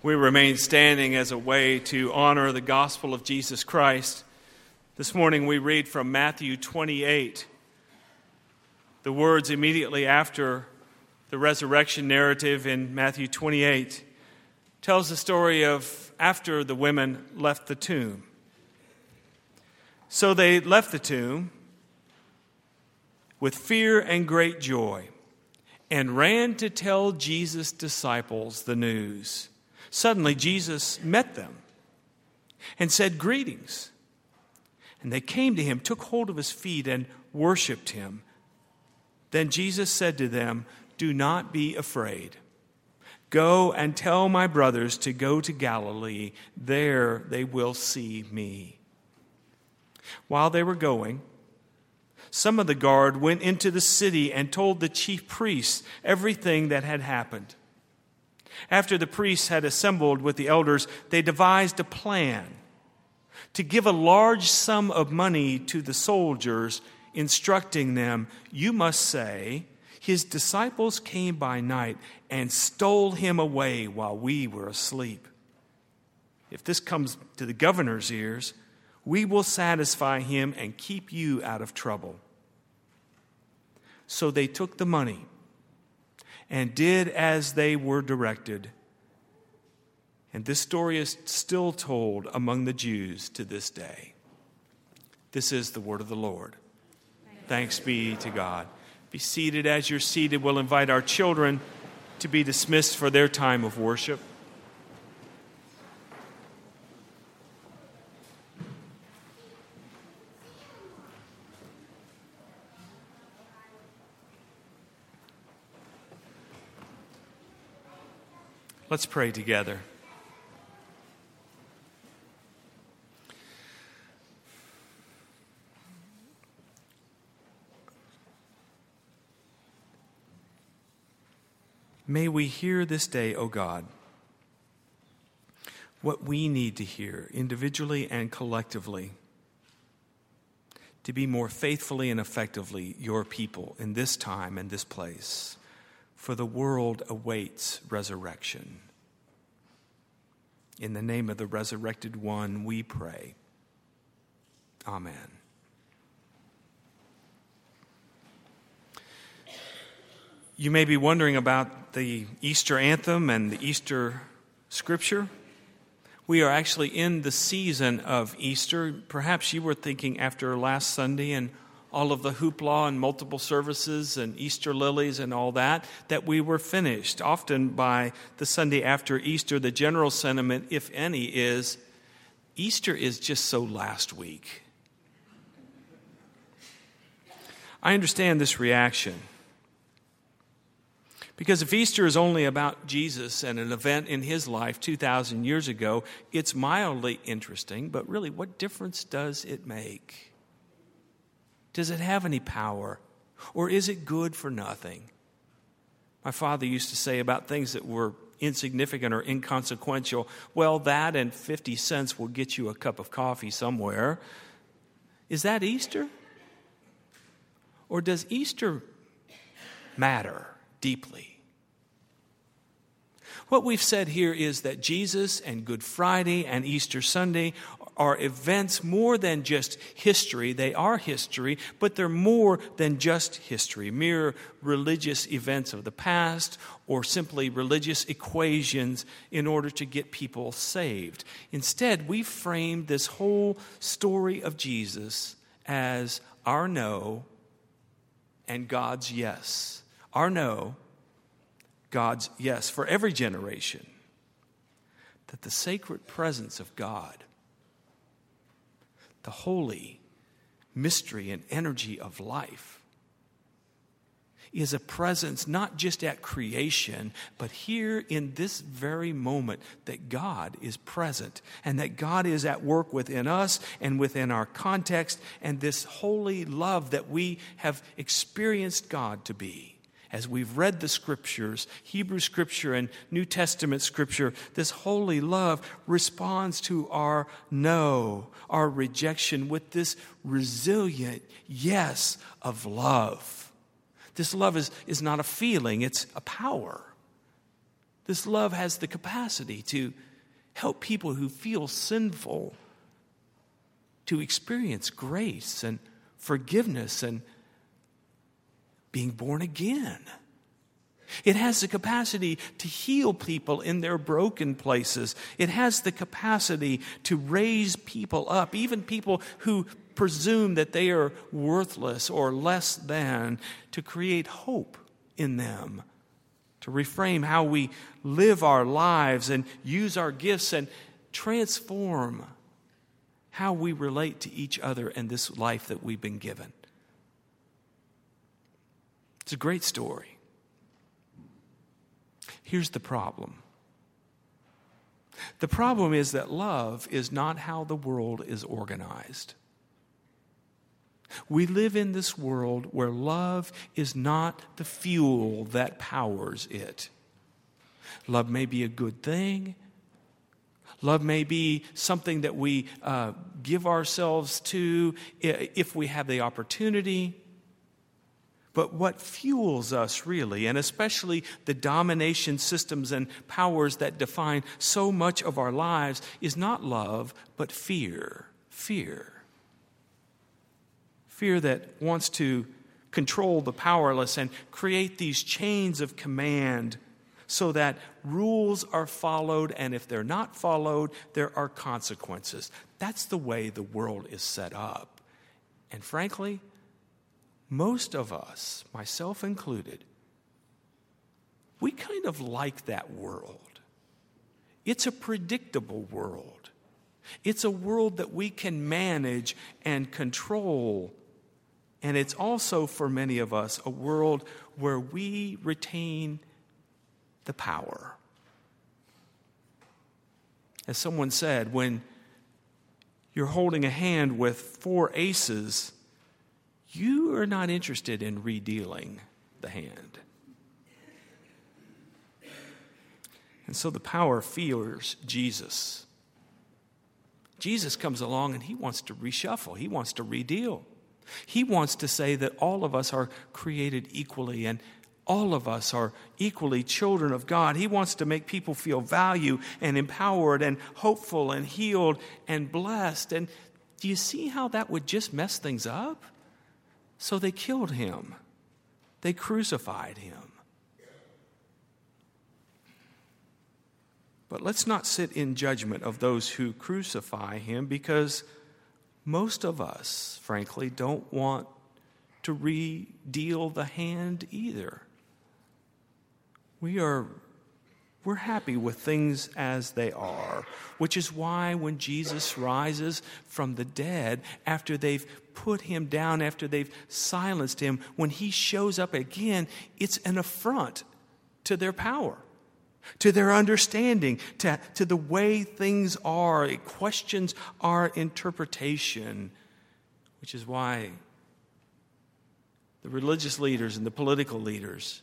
we remain standing as a way to honor the gospel of Jesus Christ. This morning we read from Matthew 28, the words immediately after the resurrection narrative in Matthew 28 tells the story of after the women left the tomb. So they left the tomb with fear and great joy and ran to tell Jesus' disciples the news. Suddenly, Jesus met them and said, Greetings. And they came to him, took hold of his feet, and worshiped him. Then Jesus said to them, Do not be afraid. Go and tell my brothers to go to Galilee. There they will see me. While they were going, some of the guard went into the city and told the chief priests everything that had happened. After the priests had assembled with the elders, they devised a plan to give a large sum of money to the soldiers, instructing them, You must say, His disciples came by night and stole him away while we were asleep. If this comes to the governor's ears, we will satisfy him and keep you out of trouble. So they took the money and did as they were directed. And this story is still told among the Jews to this day. This is the word of the Lord. Thanks be to God. Be seated as you're seated. We'll invite our children to be dismissed for their time of worship. Let's pray together. May we hear this day, O God, what we need to hear individually and collectively to be more faithfully and effectively your people in this time and this place for the world awaits resurrection. In the name of the resurrected one, we pray. Amen. You may be wondering about the Easter anthem and the Easter scripture. We are actually in the season of Easter. Perhaps you were thinking after last Sunday and all of the hoopla and multiple services and Easter lilies and all that, that we were finished. Often by the Sunday after Easter, the general sentiment, if any, is Easter is just so last week. I understand this reaction. Because if Easter is only about Jesus and an event in his life 2,000 years ago, it's mildly interesting, but really, what difference does it make? Does it have any power? Or is it good for nothing? My father used to say about things that were insignificant or inconsequential, well, that and 50 cents will get you a cup of coffee somewhere. Is that Easter? Or does Easter matter deeply? What we've said here is that Jesus and Good Friday and Easter Sunday are events more than just history. They are history, but they're more than just history, mere religious events of the past or simply religious equations in order to get people saved. Instead, we framed this whole story of Jesus as our no and God's yes. Our no, God's yes for every generation. That the sacred presence of God the holy mystery and energy of life is a presence not just at creation, but here in this very moment that God is present and that God is at work within us and within our context and this holy love that we have experienced God to be as we've read the scriptures, Hebrew scripture and New Testament scripture, this holy love responds to our no, our rejection with this resilient yes of love. This love is, is not a feeling, it's a power. This love has the capacity to help people who feel sinful to experience grace and forgiveness and being born again. It has the capacity to heal people in their broken places. It has the capacity to raise people up, even people who presume that they are worthless or less than, to create hope in them, to reframe how we live our lives and use our gifts and transform how we relate to each other and this life that we've been given. It's a great story. Here's the problem the problem is that love is not how the world is organized. We live in this world where love is not the fuel that powers it. Love may be a good thing. Love may be something that we uh, give ourselves to if we have the opportunity. But what fuels us really, and especially the domination systems and powers that define so much of our lives, is not love, but fear. Fear. Fear that wants to control the powerless and create these chains of command so that rules are followed, and if they're not followed, there are consequences. That's the way the world is set up. And frankly, most of us, myself included, we kind of like that world. It's a predictable world. It's a world that we can manage and control. And it's also, for many of us, a world where we retain the power. As someone said, when you're holding a hand with four aces, you are not interested in redealing the hand. And so the power fears Jesus. Jesus comes along and he wants to reshuffle, he wants to redeal. He wants to say that all of us are created equally and all of us are equally children of God. He wants to make people feel value and empowered and hopeful and healed and blessed. And do you see how that would just mess things up? So they killed him, they crucified him. But let's not sit in judgment of those who crucify him because most of us, frankly, don't want to redeal the hand either. We are we're happy with things as they are, which is why when Jesus rises from the dead, after they've put him down, after they've silenced him, when he shows up again, it's an affront to their power, to their understanding, to, to the way things are. It questions our interpretation, which is why the religious leaders and the political leaders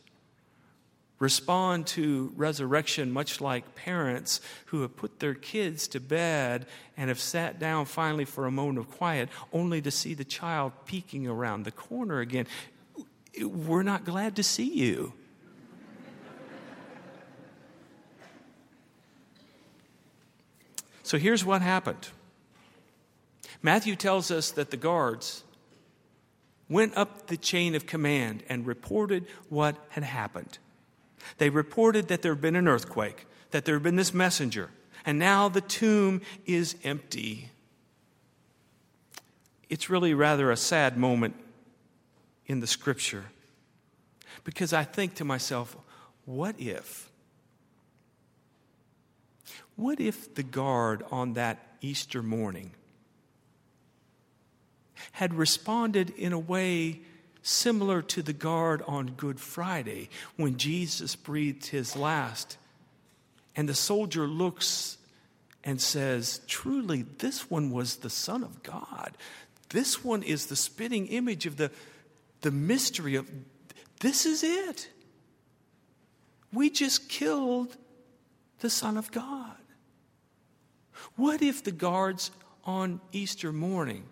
respond to resurrection much like parents who have put their kids to bed and have sat down finally for a moment of quiet only to see the child peeking around the corner again. We're not glad to see you. So here's what happened Matthew tells us that the guards went up the chain of command and reported what had happened. They reported that there had been an earthquake, that there had been this messenger, and now the tomb is empty. It's really rather a sad moment in the scripture because I think to myself, what if? What if the guard on that Easter morning had responded in a way similar to the guard on Good Friday when Jesus breathed his last. And the soldier looks and says, Truly, this one was the Son of God. This one is the spitting image of the, the mystery of this is it. We just killed the Son of God. What if the guards on Easter morning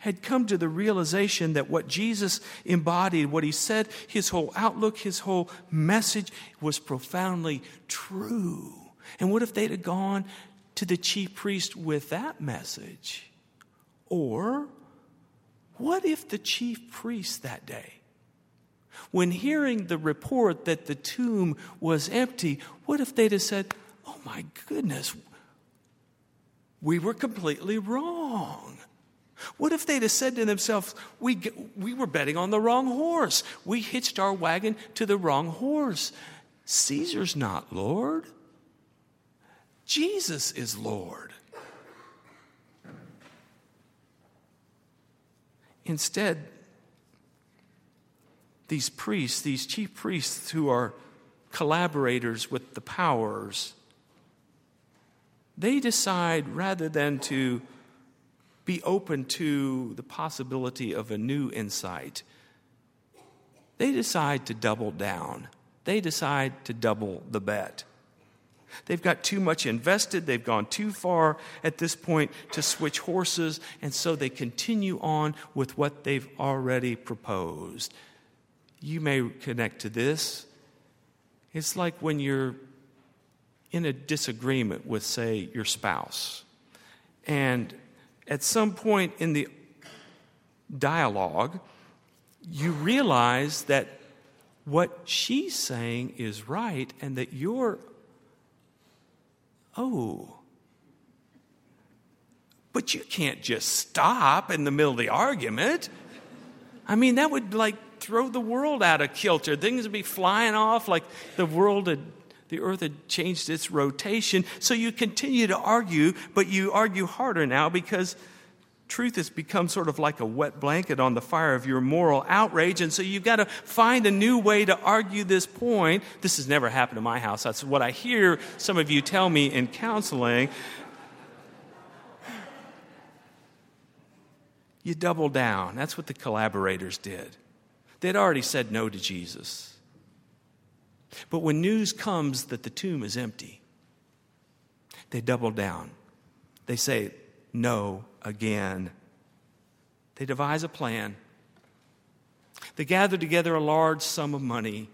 had come to the realization that what Jesus embodied, what he said, his whole outlook, his whole message was profoundly true. And what if they'd have gone to the chief priest with that message? Or what if the chief priest that day, when hearing the report that the tomb was empty, what if they'd have said, Oh my goodness, we were completely wrong? What if they'd have said to themselves, we, we were betting on the wrong horse. We hitched our wagon to the wrong horse. Caesar's not Lord, Jesus is Lord. Instead, these priests, these chief priests who are collaborators with the powers, they decide rather than to be open to the possibility of a new insight. They decide to double down. They decide to double the bet. They've got too much invested. They've gone too far at this point to switch horses, and so they continue on with what they've already proposed. You may connect to this. It's like when you're in a disagreement with, say, your spouse, and at some point in the dialogue, you realize that what she's saying is right and that you're, oh, but you can't just stop in the middle of the argument. I mean, that would like throw the world out of kilter. Things would be flying off like the world had the earth had changed its rotation. So you continue to argue, but you argue harder now because truth has become sort of like a wet blanket on the fire of your moral outrage. And so you've got to find a new way to argue this point. This has never happened in my house. That's what I hear some of you tell me in counseling. You double down. That's what the collaborators did. They'd already said no to Jesus. But when news comes that the tomb is empty, they double down. They say no again. They devise a plan. They gather together a large sum of money.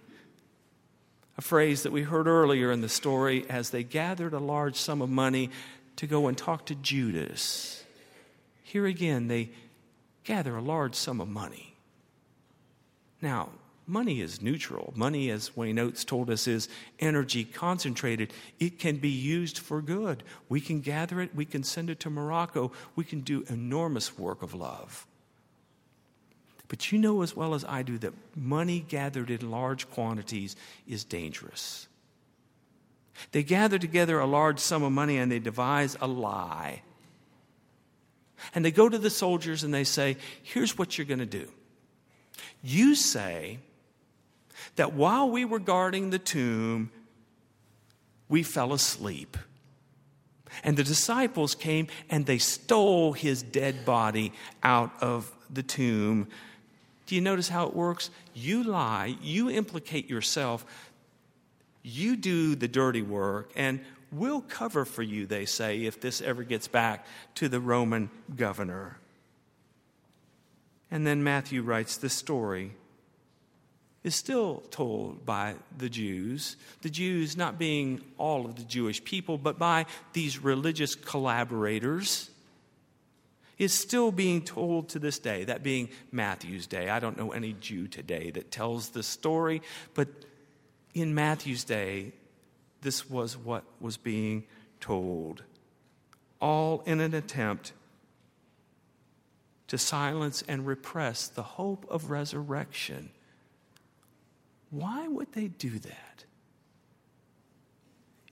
A phrase that we heard earlier in the story as they gathered a large sum of money to go and talk to Judas. Here again, they gather a large sum of money. Now, Money is neutral. Money, as Wayne Oates told us, is energy concentrated. It can be used for good. We can gather it, we can send it to Morocco, we can do enormous work of love. But you know as well as I do that money gathered in large quantities is dangerous. They gather together a large sum of money and they devise a lie. And they go to the soldiers and they say, Here's what you're going to do. You say that while we were guarding the tomb, we fell asleep. And the disciples came and they stole his dead body out of the tomb. Do you notice how it works? You lie, you implicate yourself, you do the dirty work, and we'll cover for you, they say, if this ever gets back to the Roman governor. And then Matthew writes this story is still told by the Jews, the Jews not being all of the Jewish people, but by these religious collaborators, is still being told to this day, that being Matthew's day. I don't know any Jew today that tells this story, but in Matthew's day, this was what was being told. All in an attempt to silence and repress the hope of resurrection why would they do that?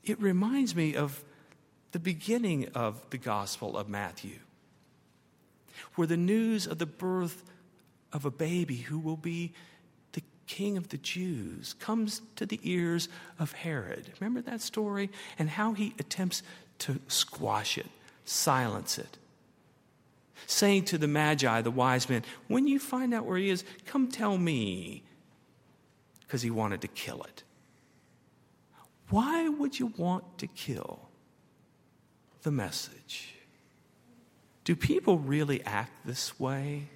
It reminds me of the beginning of the Gospel of Matthew, where the news of the birth of a baby who will be the king of the Jews comes to the ears of Herod. Remember that story? And how he attempts to squash it, silence it. Saying to the Magi, the wise men, When you find out where he is, come tell me because he wanted to kill it. Why would you want to kill the message? Do people really act this way?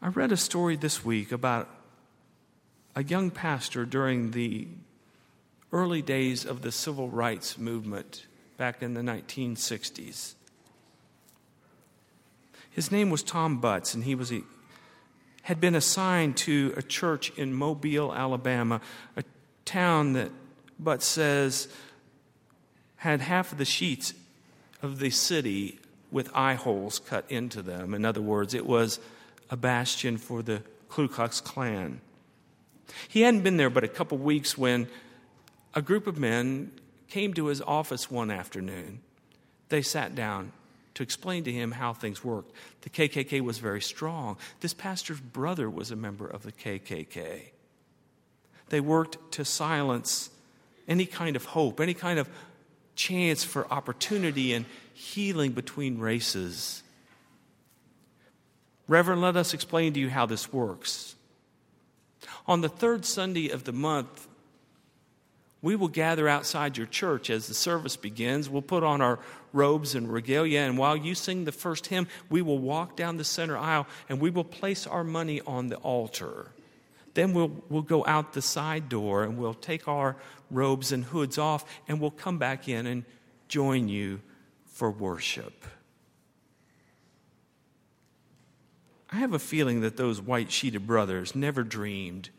I read a story this week about a young pastor during the early days of the civil rights movement back in the 1960s. His name was Tom Butts, and he was a, had been assigned to a church in Mobile, Alabama, a town that Butts says had half of the sheets of the city with eye holes cut into them. In other words, it was a bastion for the Ku Klux Klan. He hadn't been there but a couple weeks when a group of men came to his office one afternoon. They sat down to explain to him how things worked. The KKK was very strong. This pastor's brother was a member of the KKK. They worked to silence any kind of hope, any kind of chance for opportunity and healing between races. Reverend, let us explain to you how this works. On the third Sunday of the month, we will gather outside your church as the service begins. We'll put on our robes and regalia, and while you sing the first hymn, we will walk down the center aisle and we will place our money on the altar. Then we'll, we'll go out the side door and we'll take our robes and hoods off and we'll come back in and join you for worship. I have a feeling that those white sheeted brothers never dreamed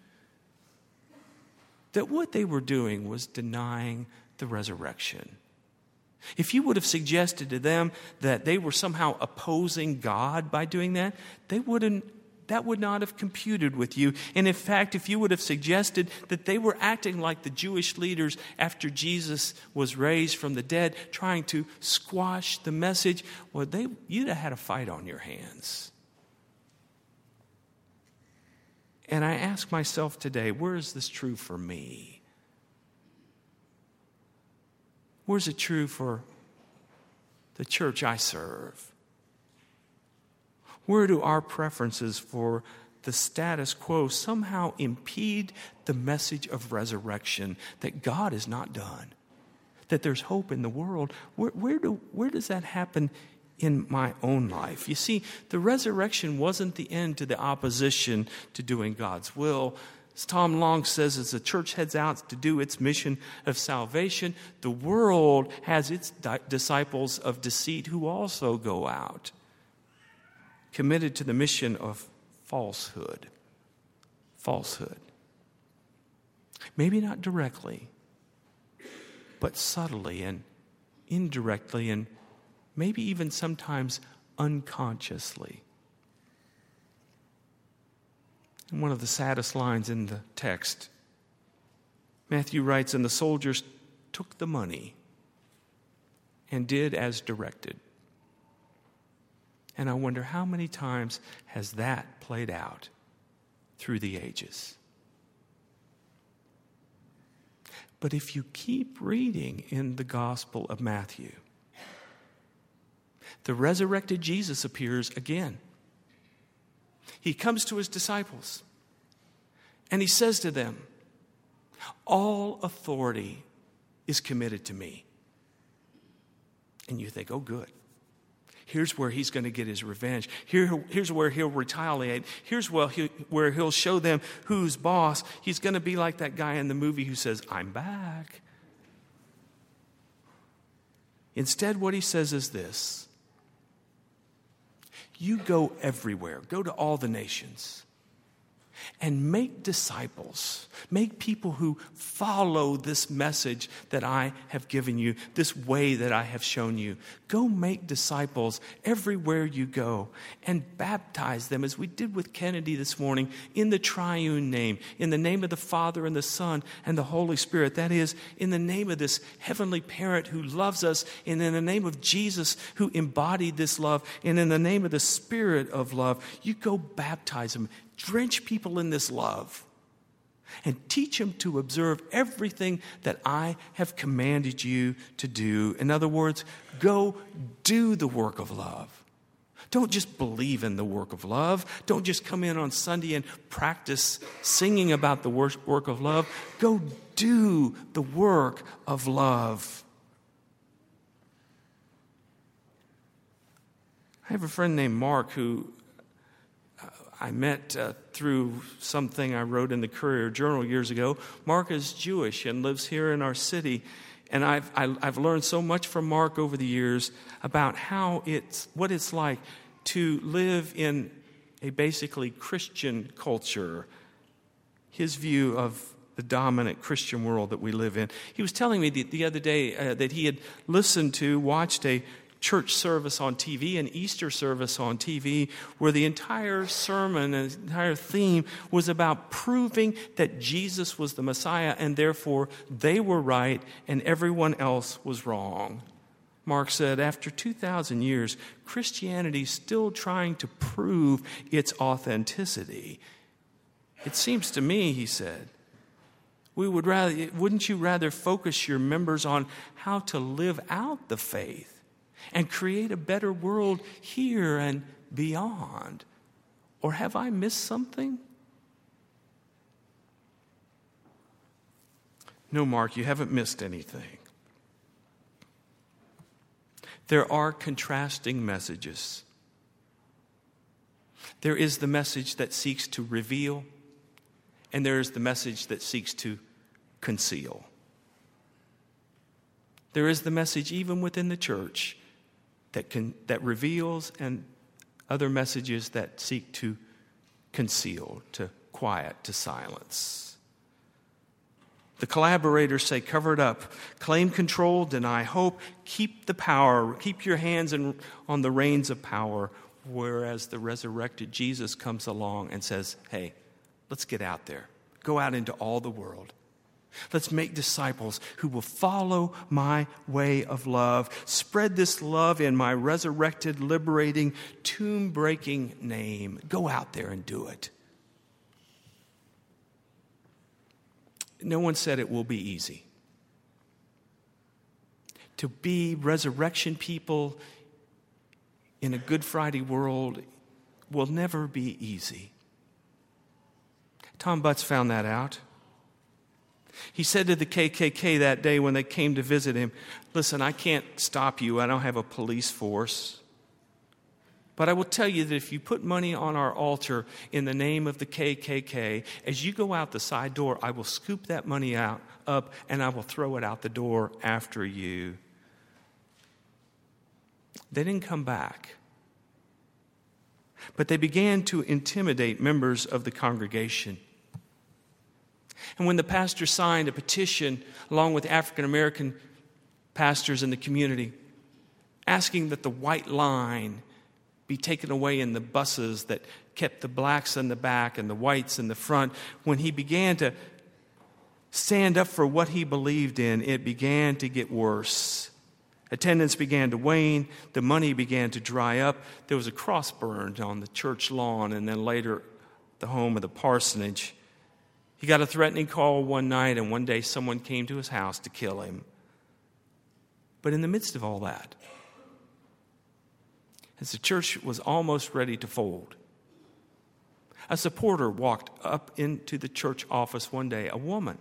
that what they were doing was denying the resurrection. If you would have suggested to them that they were somehow opposing God by doing that, they wouldn't that would not have computed with you. And in fact, if you would have suggested that they were acting like the Jewish leaders after Jesus was raised from the dead, trying to squash the message, well, they, you'd have had a fight on your hands. And I ask myself today, where is this true for me? Where's it true for the church I serve? Where do our preferences for the status quo somehow impede the message of resurrection that God is not done, that there's hope in the world? Where, where, do, where does that happen in my own life. You see, the resurrection wasn't the end to the opposition to doing God's will. As Tom Long says, as the church heads out to do its mission of salvation, the world has its di- disciples of deceit who also go out, committed to the mission of falsehood. Falsehood. Maybe not directly, but subtly and indirectly and maybe even sometimes unconsciously. And one of the saddest lines in the text, Matthew writes, And the soldiers took the money and did as directed. And I wonder how many times has that played out through the ages? But if you keep reading in the Gospel of Matthew, the resurrected Jesus appears again. He comes to his disciples and he says to them, All authority is committed to me. And you think, oh, good. Here's where he's going to get his revenge. Here, here's where he'll retaliate. Here's where, he, where he'll show them who's boss. He's going to be like that guy in the movie who says, I'm back. Instead, what he says is this you go everywhere, go to all the nations and make disciples. Make people who follow this message that I have given you, this way that I have shown you. Go make disciples everywhere you go and baptize them, as we did with Kennedy this morning, in the triune name, in the name of the Father and the Son and the Holy Spirit. That is, in the name of this heavenly parent who loves us, and in the name of Jesus who embodied this love, and in the name of the Spirit of love. You go baptize them Drench people in this love and teach them to observe everything that I have commanded you to do. In other words, go do the work of love. Don't just believe in the work of love. Don't just come in on Sunday and practice singing about the work of love. Go do the work of love. I have a friend named Mark who I met uh, through something I wrote in the Courier Journal years ago. Mark is Jewish and lives here in our city. And I've, I, have i have learned so much from Mark over the years about how it's, what it's like to live in a basically Christian culture. His view of the dominant Christian world that we live in. He was telling me the, the other day uh, that he had listened to, watched a church service on TV, an Easter service on TV, where the entire sermon, the entire theme was about proving that Jesus was the Messiah and therefore they were right and everyone else was wrong. Mark said, after 2,000 years, Christianity is still trying to prove its authenticity. It seems to me, he said, we would rather, wouldn't you rather focus your members on how to live out the faith and create a better world here and beyond? Or have I missed something? No, Mark, you haven't missed anything. There are contrasting messages. There is the message that seeks to reveal, and there is the message that seeks to conceal. There is the message, even within the church, that, can, that reveals and other messages that seek to conceal, to quiet, to silence. The collaborators say, cover it up, claim control, deny hope, keep the power, keep your hands in, on the reins of power. Whereas the resurrected Jesus comes along and says, hey, let's get out there, go out into all the world Let's make disciples who will follow my way of love. Spread this love in my resurrected, liberating, tomb breaking name. Go out there and do it. No one said it will be easy. To be resurrection people in a Good Friday world will never be easy. Tom Butts found that out. He said to the KKK that day when they came to visit him, Listen, I can't stop you. I don't have a police force. But I will tell you that if you put money on our altar in the name of the KKK, as you go out the side door, I will scoop that money out up and I will throw it out the door after you. They didn't come back. But they began to intimidate members of the congregation. And when the pastor signed a petition along with African American pastors in the community, asking that the white line be taken away in the buses that kept the blacks in the back and the whites in the front, when he began to stand up for what he believed in, it began to get worse. Attendance began to wane. The money began to dry up. There was a cross burned on the church lawn and then later the home of the parsonage. He got a threatening call one night, and one day someone came to his house to kill him. But in the midst of all that, as the church was almost ready to fold, a supporter walked up into the church office one day, a woman.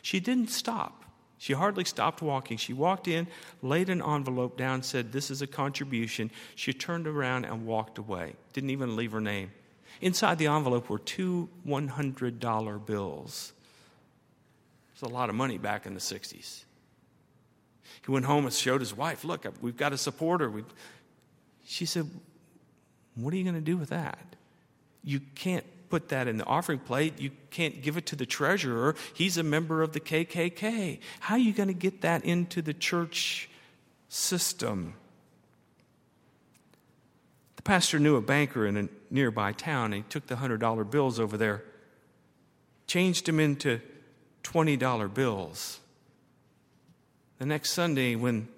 She didn't stop. She hardly stopped walking. She walked in, laid an envelope down, said, This is a contribution. She turned around and walked away. Didn't even leave her name. Inside the envelope were two $100 bills. It's a lot of money back in the 60s. He went home and showed his wife, Look, we've got a supporter. We've... She said, What are you going to do with that? You can't put that in the offering plate. You can't give it to the treasurer. He's a member of the KKK. How are you going to get that into the church system? Pastor knew a banker in a nearby town, and he took the $100 bills over there, changed them into $20 bills. The next Sunday, when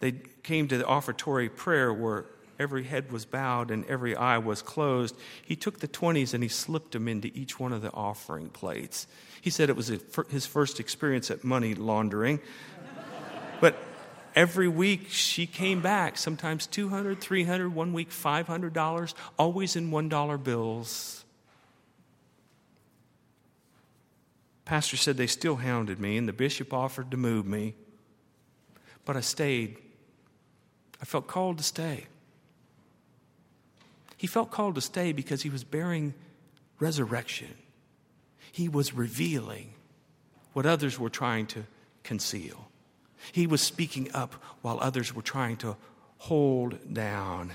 they came to the offertory prayer where every head was bowed and every eye was closed, he took the 20s and he slipped them into each one of the offering plates. He said it was his first experience at money laundering. but Every week she came back, sometimes 200, 300, one week $500, always in $1 bills. Pastor said they still hounded me, and the bishop offered to move me. But I stayed. I felt called to stay. He felt called to stay because he was bearing resurrection. He was revealing what others were trying to conceal. He was speaking up while others were trying to hold down.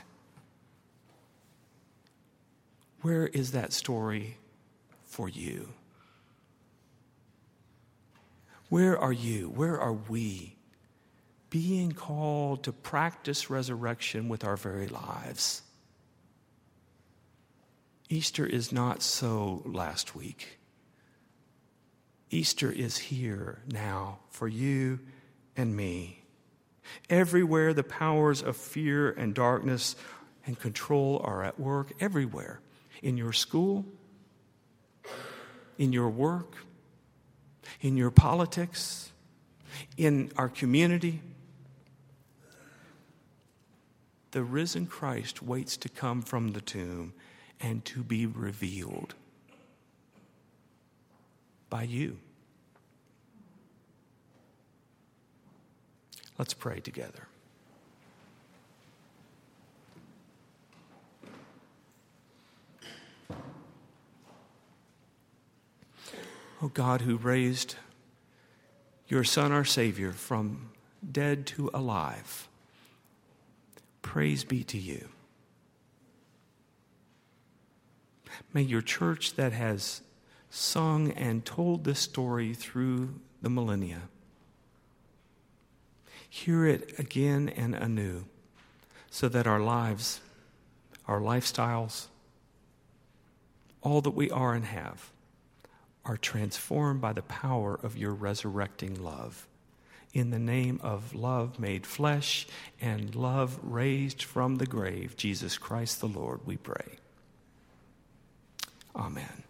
Where is that story for you? Where are you? Where are we being called to practice resurrection with our very lives? Easter is not so last week. Easter is here now for you and me. Everywhere the powers of fear and darkness and control are at work, everywhere. In your school, in your work, in your politics, in our community. The risen Christ waits to come from the tomb and to be revealed by you. Let's pray together. Oh God, who raised your Son, our Savior, from dead to alive, praise be to you. May your church that has sung and told this story through the millennia hear it again and anew so that our lives, our lifestyles, all that we are and have, are transformed by the power of your resurrecting love. In the name of love made flesh and love raised from the grave, Jesus Christ the Lord, we pray. Amen.